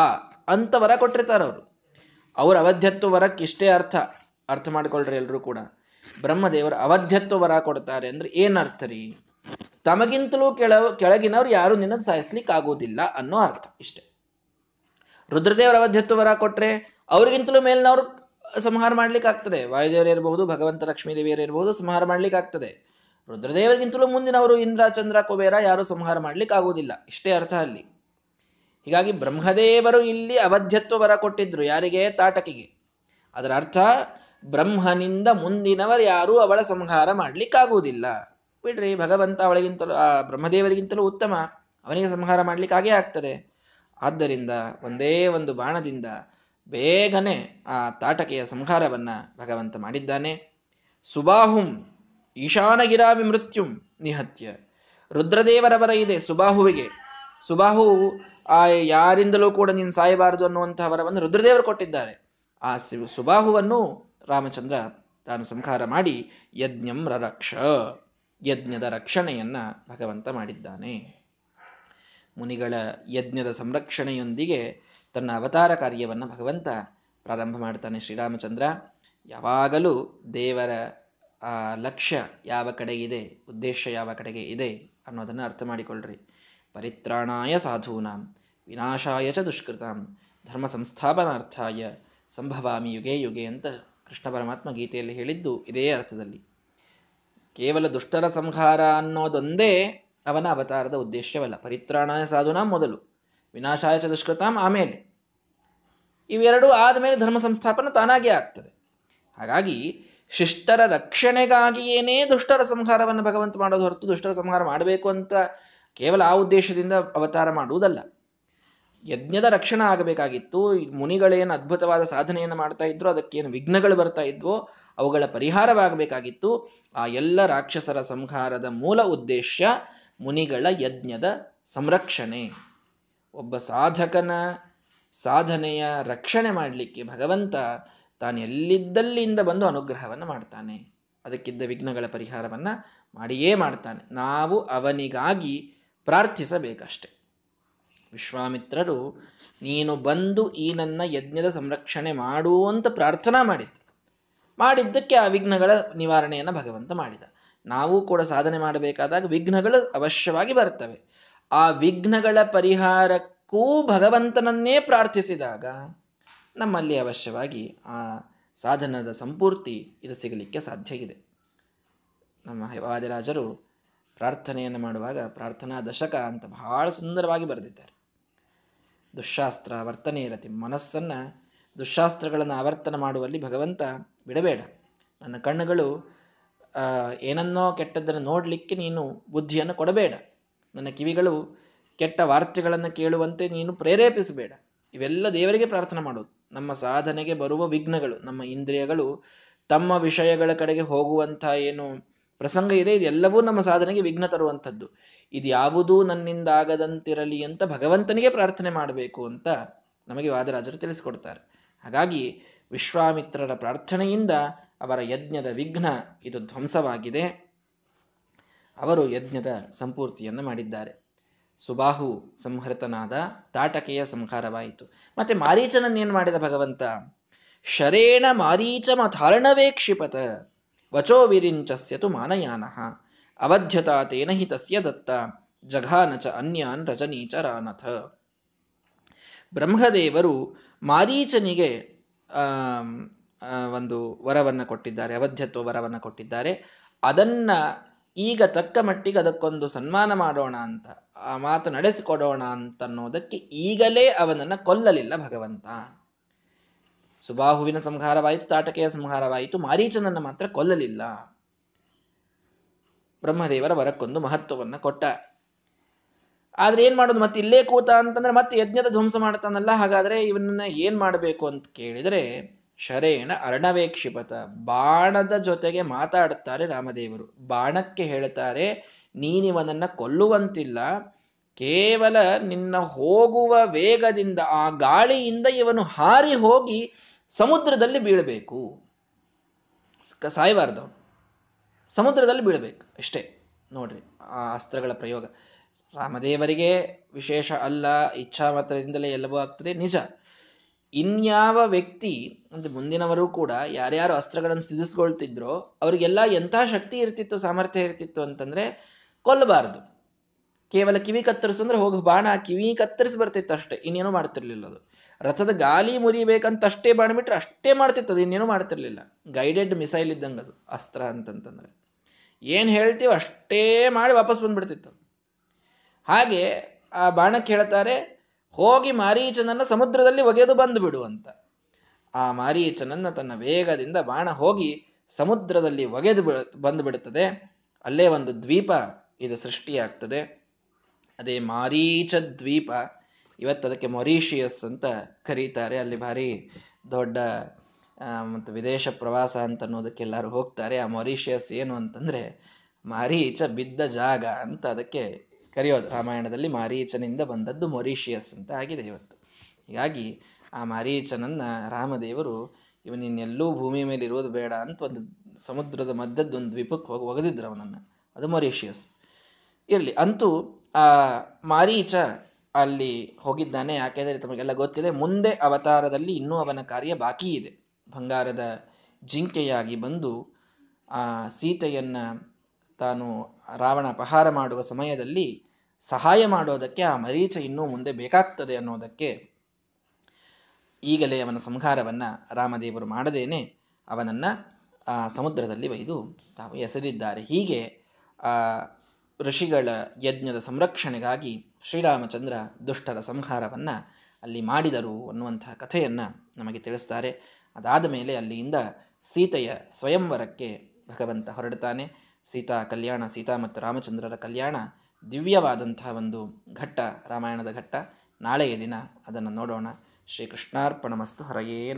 ಅಂತ ವರ ಕೊಟ್ಟಿರ್ತಾರೆ ಅವರು. ಅವರ ಅವಧ್ಯತ್ವ ವರಕ್ಕೆ ಇಷ್ಟೇ ಅರ್ಥ. ಅರ್ಥ ಮಾಡಿಕೊಳ್ಳ್ರಿ ಎಲ್ಲರೂ ಕೂಡ. ಬ್ರಹ್ಮದೇವರು ಅವಧ್ಯತ್ವ ವರ ಕೊಡ್ತಾರೆ ಅಂದ್ರೆ ಏನರ್ಥ ರೀ? ತಮಗಿಂತಲೂ ಕೆಳ ಕೆಳಗಿನವ್ರು ಯಾರು ನಿನಗೆ ಸಾಯಿಸ್ಲಿಕ್ಕೆ ಆಗೋದಿಲ್ಲ ಅನ್ನೋ ಅರ್ಥ ಇಷ್ಟೇ. ರುದ್ರದೇವರ ಅವಧ್ಯತ್ವ ವರ ಕೊಟ್ರೆ ಅವ್ರಿಗಿಂತಲೂ ಮೇಲಿನವ್ರು ಸಂಹಾರ ಮಾಡ್ಲಿಕ್ಕೆ ಆಗ್ತದೆ ವಾಯುದೇವರು ಇರಬಹುದು, ಭಗವಂತ ಲಕ್ಷ್ಮೀ ದೇವಿಯರು ಇರಬಹುದು, ಸಂಹಾರ ಮಾಡ್ಲಿಕ್ಕೆ ಆಗ್ತದೆ ರುದ್ರದೇವರಿಗಿಂತಲೂ ಮುಂದಿನವರು ಇಂದ್ರ, ಚಂದ್ರ, ಕುಬೇರ ಯಾರು ಸಂಹಾರ ಮಾಡ್ಲಿಕ್ಕೆ ಆಗೋದಿಲ್ಲ ಇಷ್ಟೇ ಅರ್ಥ ಅಲ್ಲಿ. ಹೀಗಾಗಿ ಬ್ರಹ್ಮದೇವರು ಇಲ್ಲಿ ಅವಧ್ಯತ್ವ ವರ ಕೊಟ್ಟಿದ್ರು ಯಾರಿಗೆ? ತಾಟಕಿಗೆ. ಅದರ ಅರ್ಥ ಬ್ರಹ್ಮನಿಂದ ಮುಂದಿನವರು ಯಾರೂ ಅವಳ ಸಂಹಾರ ಮಾಡ್ಲಿಕ್ಕಾಗುವುದಿಲ್ಲ ಬಿಡ್ರಿ, ಭಗವಂತ ಅವಳಿಗಿಂತಲೂ, ಆ ಬ್ರಹ್ಮದೇವರಿಗಿಂತಲೂ ಉತ್ತಮ. ಅವನಿಗೆ ಸಂಹಾರ ಮಾಡ್ಲಿಕ್ಕೆ ಹಾಗೆ ಆಗ್ತದೆ. ಆದ್ದರಿಂದ ಒಂದೇ ಒಂದು ಬಾಣದಿಂದ ಬೇಗನೆ ಆ ತಾಟಕೆಯ ಸಂಹಾರವನ್ನ ಭಗವಂತ ಮಾಡಿದ್ದಾನೆ. ಸುಬಾಹುಂ ಈಶಾನಗಿರಾ ಮೃತ್ಯುಂ ನಿಹತ್ಯ. ರುದ್ರದೇವರವರ ಇದೆ ಸುಬಾಹುವಿಗೆ. ಸುಬಾಹು, ಆ ಯಾರಿಂದಲೂ ಕೂಡ ನೀನು ಸಾಯಬಾರದು ಅನ್ನುವಂತಹ ವರವನ್ನು ರುದ್ರದೇವರು ಕೊಟ್ಟಿದ್ದಾರೆ. ಆ ಸುಬಾಹುವನ್ನು ರಾಮಚಂದ್ರ ತಾನು ಸಂಹಾರ ಮಾಡಿ ಯಜ್ಞಂ ರರಕ್ಷ. ಯಜ್ಞದ ರಕ್ಷಣೆಯನ್ನ ಭಗವಂತ ಮಾಡಿದ್ದಾನೆ. ಮುನಿಗಳ ಯಜ್ಞದ ಸಂರಕ್ಷಣೆಯೊಂದಿಗೆ ತನ್ನ ಅವತಾರ ಕಾರ್ಯವನ್ನು ಭಗವಂತ ಪ್ರಾರಂಭ ಮಾಡ್ತಾನೆ ಶ್ರೀರಾಮಚಂದ್ರ. ಯಾವಾಗಲೂ ದೇವರ ಲಕ್ಷ್ಯ ಯಾವ ಕಡೆ ಇದೆ, ಉದ್ದೇಶ ಯಾವ ಕಡೆಗೆ ಇದೆ ಅನ್ನೋದನ್ನು ಅರ್ಥ ಮಾಡಿಕೊಳ್ಳ್ರಿ ಪರಿತ್ರಾಣಾಯ ಸಾಧೂನಾಂ, ವಿನಾಶಾಯ ಚ ದುಷ್ಕೃತಾಂ, ಧರ್ಮ ಸಂಸ್ಥಾಪನಾರ್ಥಾಯ ಸಂಭವಾಮಿ ಯುಗೆ ಯುಗೆ ಅಂತ ಕೃಷ್ಣ ಪರಮಾತ್ಮ ಗೀತೆಯಲ್ಲಿ ಹೇಳಿದ್ದು ಇದೇ ಅರ್ಥದಲ್ಲಿ. ಕೇವಲ ದುಷ್ಟರ ಸಂಹಾರ ಅನ್ನೋದೊಂದೇ ಅವನ ಅವತಾರದ ಉದ್ದೇಶವಲ್ಲ. ಪರಿತ್ರಾಣಾಯ ಸಾಧುನಾ ಮೊದಲು, ವಿನಾಶಾಯ ಚ ಆಮೇಲೆ. ಇವೆರಡು ಆದಮೇಲೆ ಧರ್ಮ ಸಂಸ್ಥಾಪನ ತಾನಾಗಿ ಆಗ್ತದೆ. ಹಾಗಾಗಿ ಶಿಷ್ಟರ ರಕ್ಷಣೆಗಾಗಿಯೇನೇ ದುಷ್ಟರ ಸಂಹಾರವನ್ನು ಭಗವಂತ ಮಾಡೋದು ಹೊರತು ದುಷ್ಟರ ಸಂಹಾರ ಮಾಡಬೇಕು ಅಂತ ಕೇವಲ ಆ ಉದ್ದೇಶದಿಂದ ಅವತಾರ ಮಾಡುವುದಲ್ಲ. ಯಜ್ಞದ ರಕ್ಷಣೆ ಆಗಬೇಕಾಗಿತ್ತು. ಮುನಿಗಳೇನು ಅದ್ಭುತವಾದ ಸಾಧನೆಯನ್ನು ಮಾಡ್ತಾ ಇದ್ರು, ಅದಕ್ಕೇನು ವಿಘ್ನಗಳು ಬರ್ತಾ ಇದ್ವೋ ಅವುಗಳ ಪರಿಹಾರವಾಗಬೇಕಾಗಿತ್ತು. ಆ ಎಲ್ಲ ರಾಕ್ಷಸರ ಸಂಹಾರದ ಮೂಲ ಉದ್ದೇಶ ಮುನಿಗಳ ಯಜ್ಞದ ಸಂರಕ್ಷಣೆ. ಒಬ್ಬ ಸಾಧಕನ ಸಾಧನೆಯ ರಕ್ಷಣೆ ಮಾಡಲಿಕ್ಕೆ ಭಗವಂತ ತಾನು ಎಲ್ಲಿದ್ದಲ್ಲಿಂದ ಬಂದು ಅನುಗ್ರಹವನ್ನು ಮಾಡ್ತಾನೆ. ಅದಕ್ಕಿದ್ದ ವಿಘ್ನಗಳ ಪರಿಹಾರವನ್ನ ಮಾಡಿಯೇ ಮಾಡ್ತಾನೆ. ನಾವು ಅವನಿಗಾಗಿ ಪ್ರಾರ್ಥಿಸಬೇಕಷ್ಟೆ. ವಿಶ್ವಾಮಿತ್ರರು, ನೀನು ಬಂದು ಈ ನನ್ನ ಯಜ್ಞದ ಸಂರಕ್ಷಣೆ ಮಾಡು ಅಂತ ಪ್ರಾರ್ಥನಾ ಮಾಡಿದ್ದು ಮಾಡಿದ್ದಕ್ಕೆ ಆ ವಿಘ್ನಗಳ ನಿವಾರಣೆಯನ್ನು ಭಗವಂತ ಮಾಡಿದ. ನಾವು ಕೂಡ ಸಾಧನೆ ಮಾಡಬೇಕಾದಾಗ ವಿಘ್ನಗಳು ಅವಶ್ಯವಾಗಿ ಬರ್ತವೆ. ಆ ವಿಘ್ನಗಳ ಪರಿಹಾರಕ್ಕೂ ಭಗವಂತನನ್ನೇ ಪ್ರಾರ್ಥಿಸಿದಾಗ ನಮ್ಮಲ್ಲಿ ಅವಶ್ಯವಾಗಿ ಆ ಸಾಧನದ ಸಂಪೂರ್ತಿ ಇದು ಸಿಗಲಿಕ್ಕೆ ಸಾಧ್ಯ ಇದೆ ನಮ್ಮ ವಾದಿರಾಜರು ಪ್ರಾರ್ಥನೆಯನ್ನು ಮಾಡುವಾಗ ಪ್ರಾರ್ಥನಾ ದಶಕ ಅಂತ ಬಹಳ ಸುಂದರವಾಗಿ ಬರೆದಿದ್ದಾರೆ. ದುಶಾಸ್ತ್ರ ವರ್ತನೆ ಇರತಿ. ಮನಸ್ಸನ್ನ ದುಶಾಸ್ತ್ರಗಳನ್ನು ಆವರ್ತನ ಮಾಡುವಲ್ಲಿ ಭಗವಂತ ಬಿಡಬೇಡ. ನನ್ನ ಕಣ್ಣುಗಳು ಏನನ್ನೋ ಕೆಟ್ಟದ್ದನ್ನು ನೋಡಲಿಕ್ಕೆ ನೀನು ಬುದ್ಧಿಯನ್ನು ಕೊಡಬೇಡ. ನನ್ನ ಕಿವಿಗಳು ಕೆಟ್ಟ ವಾರ್ತೆಗಳನ್ನು ಕೇಳುವಂತೆ ನೀನು ಪ್ರೇರೇಪಿಸಬೇಡ. ಇವೆಲ್ಲ ದೇವರಿಗೆ ಪ್ರಾರ್ಥನೆ ಮಾಡೋದು. ನಮ್ಮ ಸಾಧನೆಗೆ ಬರುವ ವಿಘ್ನಗಳು, ನಮ್ಮ ಇಂದ್ರಿಯಗಳು, ತಮ್ಮ ವಿಷಯಗಳ ಕಡೆಗೆ ಹೋಗುವಂಥ ಏನು ಪ್ರಸಂಗ ಇದೆ, ಇದೆಲ್ಲವೂ ನಮ್ಮ ಸಾಧನೆಗೆ ವಿಘ್ನ ತರುವಂಥದ್ದು. ಇದು ಯಾವುದೂ ನನ್ನಿಂದ ಆಗದಂತಿರಲಿ ಅಂತ ಭಗವಂತನಿಗೆ ಪ್ರಾರ್ಥನೆ ಮಾಡಬೇಕು ಅಂತ ನಮಗೆ ವಾದರಾಜರು ತಿಳಿಸಿಕೊಡ್ತಾರೆ. ಹಾಗಾಗಿ ವಿಶ್ವಾಮಿತ್ರರ ಪ್ರಾರ್ಥನೆಯಿಂದ ಅವರ ಯಜ್ಞದ ವಿಘ್ನ ಇದು ಧ್ವಂಸವಾಗಿದೆ. ಅವರು ಯಜ್ಞದ ಸಂಪೂರ್ತಿಯನ್ನು ಮಾಡಿದ್ದಾರೆ. ಸುಬಾಹು ಸಂಹೃತನಾದ ತಾಟಕೆಯ ಸಂಹಾರವಾಯಿತು. ಮತ್ತೆ ಮಾರೀಚನನ್ನೇನು ಮಾಡಿದ ಭಗವಂತ? ಶರೇಣ ಮಾರೀಚಮಥಾರ್ಣವೇ ಕ್ಷಿಪತ, ವಚೋ ವಿರಿಂಚಸ್ಯತು ಮಾನಯಾನ, ಅವಧ್ಯತಾ ತೇನ ಹಿ ತಸ್ಯ ದತ್ತ, ಜಘಾನ ಚ ಅನ್ಯಾನ್ ರಜನೀಚರಾನಥ ಬ್ರಹ್ಮದೇವರು ಮಾರೀಚನಿಗೆ ಒಂದು ವರವನ್ನು ಕೊಟ್ಟಿದ್ದಾರೆ, ಅವಧ್ಯತ್ವ ವರವನ್ನು ಕೊಟ್ಟಿದ್ದಾರೆ. ಅದನ್ನ ಈಗ ತಕ್ಕ ಮಟ್ಟಿಗೆ ಅದಕ್ಕೊಂದು ಸನ್ಮಾನ ಮಾಡೋಣ ಅಂತ, ಆ ಮಾತು ನಡೆಸಿಕೊಡೋಣ ಅಂತನ್ನೋದಕ್ಕೆ ಈಗಲೇ ಅವನನ್ನು ಕೊಲ್ಲಲಿಲ್ಲ ಭಗವಂತ. ಸುಬಾಹುವಿನ ಸಂಹಾರವಾಯಿತು, ತಾಟಕೆಯ ಸಂಹಾರವಾಯಿತು, ಮಾರೀಚನನ್ನ ಮಾತ್ರ ಕೊಲ್ಲಲಿಲ್ಲ. ಬ್ರಹ್ಮದೇವರ ವರಕ್ಕೊಂದು ಮಹತ್ವವನ್ನು ಕೊಟ್ಟ. ಆದ್ರೆ ಏನ್ ಮಾಡೋದು? ಮತ್ತೆ ಇಲ್ಲೇ ಕೂತ ಅಂತಂದ್ರೆ ಮತ್ತೆ ಯಜ್ಞದ ಧ್ವಂಸ ಮಾಡ್ತಾನಲ್ಲ, ಹಾಗಾದ್ರೆ ಇವನನ್ನ ಏನ್ ಮಾಡಬೇಕು ಅಂತ ಕೇಳಿದ್ರೆ ಶರೇಣ ಅರ್ಣವೇಕ್ಷಿಪತ, ಬಾಣದ ಜೊತೆಗೆ ಮಾತಾಡುತ್ತಾರೆ ರಾಮದೇವರು. ಬಾಣಕ್ಕೆ ಹೇಳ್ತಾರೆ ನೀನಿವನನ್ನ ಕೊಲ್ಲುವಂತಿಲ್ಲ, ಕೇವಲ ನಿನ್ನ ಹೋಗುವ ವೇಗದಿಂದ ಆ ಗಾಳಿಯಿಂದ ಇವನು ಹಾರಿ ಹೋಗಿ ಸಮುದ್ರದಲ್ಲಿ ಬೀಳಬೇಕು. ಸಾಯಬಾರ್ದು ಸಮುದ್ರದಲ್ಲಿ ಬೀಳಬೇಕು, ಅಷ್ಟೇ. ನೋಡ್ರಿ, ಆ ಅಸ್ತ್ರಗಳ ಪ್ರಯೋಗ. ರಾಮದೇವರಿಗೆ ವಿಶೇಷ ಅಲ್ಲ ಇಚ್ಛಾ ಮಾತ್ರದಿಂದಲೇ ಎಲ್ಲವೂ ಆಗ್ತದೆ, ನಿಜ. ಇನ್ಯಾವ ವ್ಯಕ್ತಿ, ಅಂದ್ರೆ ಮುಂದಿನವರು ಕೂಡ ಯಾರ್ಯಾರು ಅಸ್ತ್ರಗಳನ್ನು ಸಿಧಿಸ್ಕೊಳ್ತಿದ್ರೋ ಅವರಿಗೆಲ್ಲ ಎಂಥ ಶಕ್ತಿ ಇರ್ತಿತ್ತು, ಸಾಮರ್ಥ್ಯ ಇರ್ತಿತ್ತು ಅಂತಂದ್ರೆ ಕೊಲ್ಲಬಾರದು. ಕೇವಲ ಕಿವಿ ಕತ್ತರಿಸು ಅಂದ್ರೆ ಹೋಗಿ, ಬಾಣ ಕಿವಿ ಕತ್ತರಿಸಿ ಬರ್ತಿತ್ತು ಅಷ್ಟೇ, ಇನ್ನೇನು ಮಾಡ್ತಿರ್ಲಿಲ್ಲ ಅದು. ರಥದ ಗಾಲಿ ಮುರಿಬೇಕಂತ ಅಷ್ಟೇ ಬಾಣ ಬಿಟ್ರೆ ಅಷ್ಟೇ ಮಾಡ್ತಿತ್ತು ಅದು, ಇನ್ನೇನು ಮಾಡ್ತಿರ್ಲಿಲ್ಲ. ಗೈಡೆಡ್ ಮಿಸೈಲ್ ಇದ್ದಂಗೆ ಅದು, ಅಸ್ತ್ರ ಅಂತಂತಂದ್ರೆ. ಏನ್ ಹೇಳ್ತೀವಿ ಅಷ್ಟೇ ಮಾಡಿ ವಾಪಸ್ ಬಂದ್ಬಿಡ್ತಿತ್ತು. ಹಾಗೆ ಆ ಬಾಣಕ್ಕೆ ಹೇಳ್ತಾರೆ, ಹೋಗಿ ಮಾರೀಚನನ್ನ ಸಮುದ್ರದಲ್ಲಿ ಒಗೆದು ಬಂದು ಬಿಡು ಅಂತ. ಆ ಮಾರೀಚನನ್ನ ತನ್ನ ವೇಗದಿಂದ ಬಾಣ ಹೋಗಿ ಸಮುದ್ರದಲ್ಲಿ ಒಗೆದು ಬಂದು ಬಿಡುತ್ತದೆ. ಅಲ್ಲೇ ಒಂದು ದ್ವೀಪ ಇದು ಸೃಷ್ಟಿಯಾಗ್ತದೆ. ಅದೇ ಮಾರೀಚ ದ್ವೀಪ. ಇವತ್ತು ಅದಕ್ಕೆ ಮೊರೀಷಿಯಸ್ ಅಂತ ಕರೀತಾರೆ. ಅಲ್ಲಿ ಭಾರಿ ದೊಡ್ಡ ಮತ್ತು ವಿದೇಶ ಪ್ರವಾಸ ಅಂತ ಅನ್ನೋದಕ್ಕೆ ಎಲ್ಲರೂ ಹೋಗ್ತಾರೆ. ಆ ಮೊರೀಷಿಯಸ್ ಏನು ಅಂತಂದ್ರೆ, ಮಾರೀಚ ಬಿದ್ದ ಜಾಗ ಅಂತ ಅದಕ್ಕೆ ಕರೆಯೋದು. ರಾಮಾಯಣದಲ್ಲಿ ಮಾರೀಚನಿಂದ ಬಂದದ್ದು ಮೊರೀಷಿಯಸ್ ಅಂತ ಆಗಿದೆ ಇವತ್ತು. ಹೀಗಾಗಿ ಆ ಮಾರೀಚನನ್ನ ರಾಮದೇವರು ಇವನಿನ್ನೆಲ್ಲೂ ಭೂಮಿ ಮೇಲೆ ಇರೋದು ಬೇಡ ಅಂತ ಒಂದು ಸಮುದ್ರದ ಮಧ್ಯದ ಒಂದು ದ್ವೀಪಕ್ಕೆ ಹೋಗಿ ಒಗೆದಿದ್ರು ಅವನನ್ನ. ಅದು ಮೊರೀಷಿಯಸ್. ಇರಲಿ, ಅಂತೂ ಆ ಮಾರೀಚ ಅಲ್ಲಿ ಹೋಗಿದ್ದಾನೆ. ಯಾಕೆಂದರೆ ತಮಗೆಲ್ಲ ಗೊತ್ತಿದೆ, ಮುಂದೆ ಅವತಾರದಲ್ಲಿ ಇನ್ನೂ ಅವನ ಕಾರ್ಯ ಬಾಕಿ ಇದೆ. ಬಂಗಾರದ ಜಿಂಕೆಯಾಗಿ ಬಂದು ಆ ಸೀತೆಯನ್ನ ತಾನು ರಾವಣ ಅಪಹಾರ ಮಾಡುವ ಸಮಯದಲ್ಲಿ ಸಹಾಯ ಮಾಡೋದಕ್ಕೆ ಆ ಮರೀಚ ಇನ್ನೂ ಮುಂದೆ ಬೇಕಾಗ್ತದೆ ಅನ್ನೋದಕ್ಕೆ ಈಗಲೇ ಅವನ ಸಂಹಾರವನ್ನ ರಾಮದೇವರು ಮಾಡದೇನೆ. ಅವನನ್ನ, ಆ, ಸಮುದ್ರದಲ್ಲಿ ಒಯ್ದು ತಾವು ಎಸೆದಿದ್ದಾರೆ. ಹೀಗೆ, ಆ, ಋಷಿಗಳ ಯಜ್ಞದ ಸಂರಕ್ಷಣೆಗಾಗಿ ಶ್ರೀರಾಮಚಂದ್ರ ದುಷ್ಟರ ಸಂಹಾರವನ್ನ ಅಲ್ಲಿ ಮಾಡಿದರು ಅನ್ನುವಂತಹ ಕಥೆಯನ್ನು ನಮಗೆ ತಿಳಿಸ್ತಾರೆ. ಅದಾದ ಮೇಲೆ ಅಲ್ಲಿಯಿಂದ ಸೀತೆಯ ಸ್ವಯಂವರಕ್ಕೆ ಭಗವಂತ ಹೊರಡ್ತಾನೆ. ಸೀತಾ ಕಲ್ಯಾಣ, ಸೀತಾ ಮತ್ತು ರಾಮಚಂದ್ರರ ಕಲ್ಯಾಣ ದಿವ್ಯವಾದಂತಹ ಒಂದು ಘಟ್ಟ, ರಾಮಾಯಣದ ಘಟ್ಟ. ನಾಳೆಯ ದಿನ ಅದನ್ನು ನೋಡೋಣ. ಶ್ರೀ ಕೃಷ್ಣಾರ್ಪಣ ಮಸ್ತು ಹರಯೇ